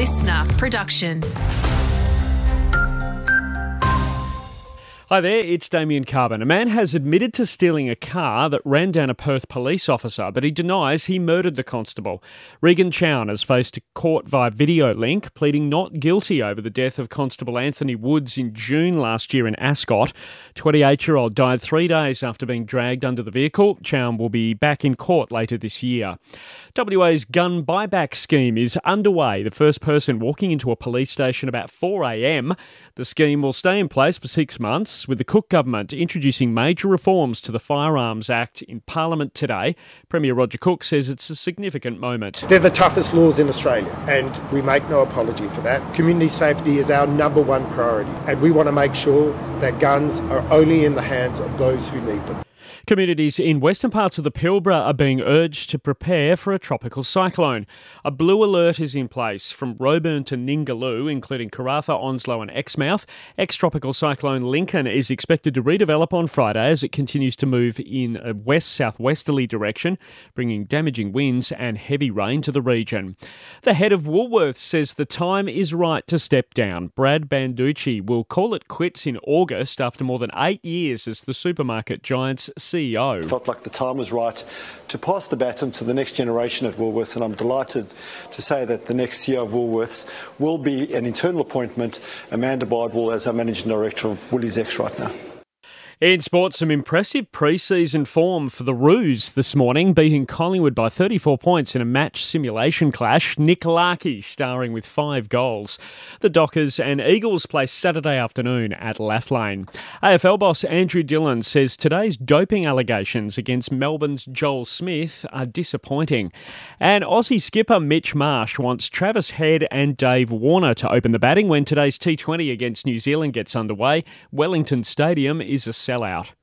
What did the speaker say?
listener production. Hi there, it's Damien Carbon. A man has admitted to stealing a car that ran down a Perth police officer, but he denies he murdered the constable. Regan Chown has faced a court via video link, pleading not guilty over the death of Constable Anthony Woods in June last year in Ascot. 28 year old died three days after being dragged under the vehicle. Chown will be back in court later this year. WA's gun buyback scheme is underway. The first person walking into a police station about 4am. The scheme will stay in place for six months, with the Cook government introducing major reforms to the Firearms Act in Parliament today. Premier Roger Cook says it's a significant moment. They're the toughest laws in Australia, and we make no apology for that. Community safety is our number one priority, and we want to make sure that guns are only in the hands of those who need them. Communities in western parts of the Pilbara are being urged to prepare for a tropical cyclone. A blue alert is in place from Roebourne to Ningaloo, including Karratha, Onslow, and Exmouth. Ex tropical cyclone Lincoln is expected to redevelop on Friday as it continues to move in a west southwesterly direction, bringing damaging winds and heavy rain to the region. The head of Woolworths says the time is right to step down. Brad Banducci will call it quits in August after more than eight years as the supermarket giant's CEO. CEO. Felt like the time was right to pass the baton to the next generation at Woolworths, and I'm delighted to say that the next CEO of Woolworths will be an internal appointment, Amanda Bardwell, as our Managing Director of Woolies X right now. In sports, some impressive pre-season form for the Roos this morning, beating Collingwood by 34 points in a match simulation clash. Nick Larkey starring with five goals. The Dockers and Eagles play Saturday afternoon at Lathlain. AFL boss Andrew Dillon says today's doping allegations against Melbourne's Joel Smith are disappointing. And Aussie skipper Mitch Marsh wants Travis Head and Dave Warner to open the batting when today's T20 against New Zealand gets underway. Wellington Stadium is a sellout.